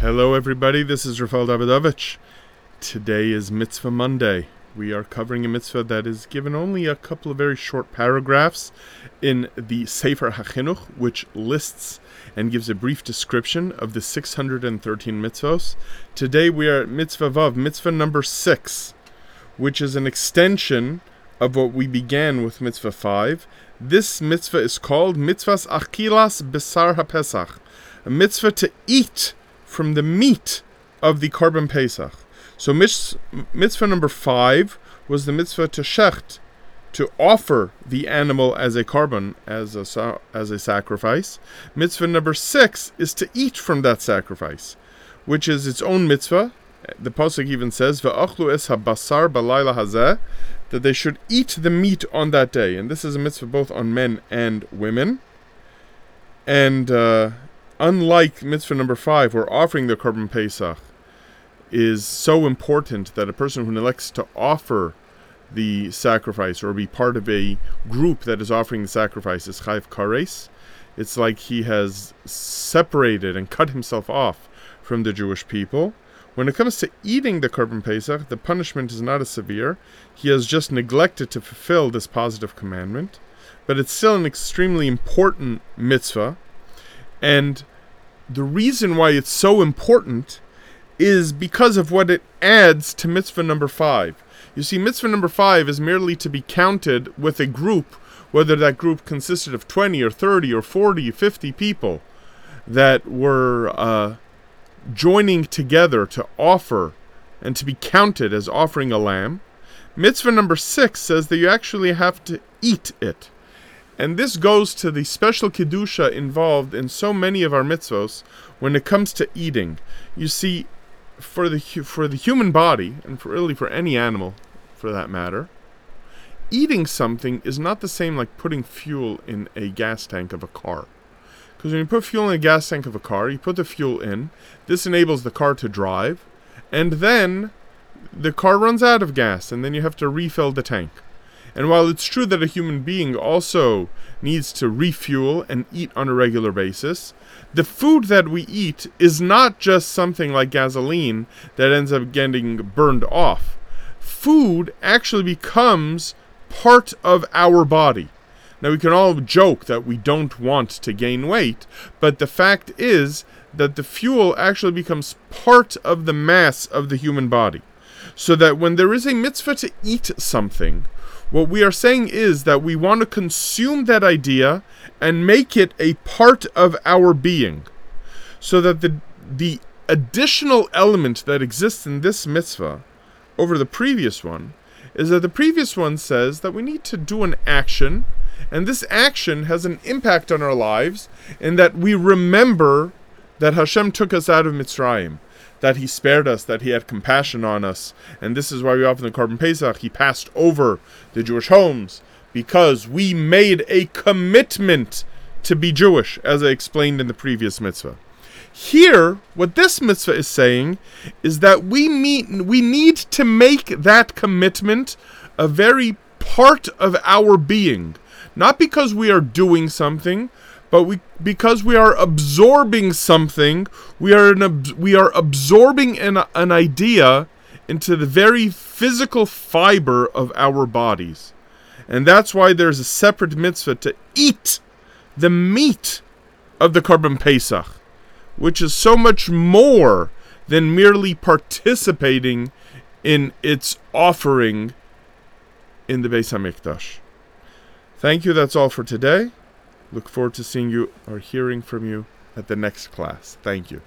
Hello, everybody. This is Rafael Davidovich. Today is Mitzvah Monday. We are covering a mitzvah that is given only a couple of very short paragraphs in the Sefer HaChinuch, which lists and gives a brief description of the 613 mitzvahs. Today we are at Mitzvah Vav, mitzvah number 6, which is an extension of what we began with Mitzvah 5. This mitzvah is called Mitzvahs Achilas Besar HaPesach, a mitzvah to eat from the meat of the Korban Pesach. So mitzvah number five was the mitzvah to shecht, to offer the animal as a korban, as a as a sacrifice. Mitzvah number six is to eat from that sacrifice, which is its own mitzvah. The pasuk even says, "Ve'achlu es habasar balayla hazeh," that they should eat the meat on that day, and this is a mitzvah both on men and women. And uh, unlike mitzvah number five, where offering the korban pesach is so important that a person who elects to offer the sacrifice or be part of a group that is offering the sacrifice is chayv kares. It's like he has separated and cut himself off from the Jewish people. When it comes to eating the korban pesach, the punishment is not as severe. He has just neglected to fulfill this positive commandment, but it's still an extremely important mitzvah. And the reason why it's so important is because of what it adds to mitzvah number five. You see, mitzvah number five is merely to be counted with a group, whether that group consisted of 20 or 30 or 40 or 50 people that were uh, joining together to offer and to be counted as offering a lamb. Mitzvah number six says that you actually have to eat it. And this goes to the special kedusha involved in so many of our mitzvos when it comes to eating. You see, for the for the human body and for really for any animal for that matter eating something is not the same like putting fuel in a gas tank of a car because when you put fuel in a gas tank of a car you put the fuel in this enables the car to drive and then the car runs out of gas and then you have to refill the tank and while it's true that a human being also needs to refuel and eat on a regular basis, the food that we eat is not just something like gasoline that ends up getting burned off. Food actually becomes part of our body. Now, we can all joke that we don't want to gain weight, but the fact is that the fuel actually becomes part of the mass of the human body. So that when there is a mitzvah to eat something, what we are saying is that we want to consume that idea and make it a part of our being. So that the the additional element that exists in this mitzvah over the previous one is that the previous one says that we need to do an action and this action has an impact on our lives in that we remember that Hashem took us out of Mitzrayim that he spared us, that he had compassion on us. And this is why we often the Korban Pesach, he passed over the Jewish homes because we made a commitment to be Jewish, as I explained in the previous mitzvah. Here, what this mitzvah is saying is that we meet, we need to make that commitment a very part of our being. Not because we are doing something, but we because we are absorbing something, we are an, we are absorbing an, an idea into the very physical fiber of our bodies. And that's why there's a separate mitzvah to eat the meat of the Korban Pesach, which is so much more than merely participating in its offering in the Beis Hamikdash. Thank you. That's all for today. Look forward to seeing you or hearing from you at the next class. Thank you.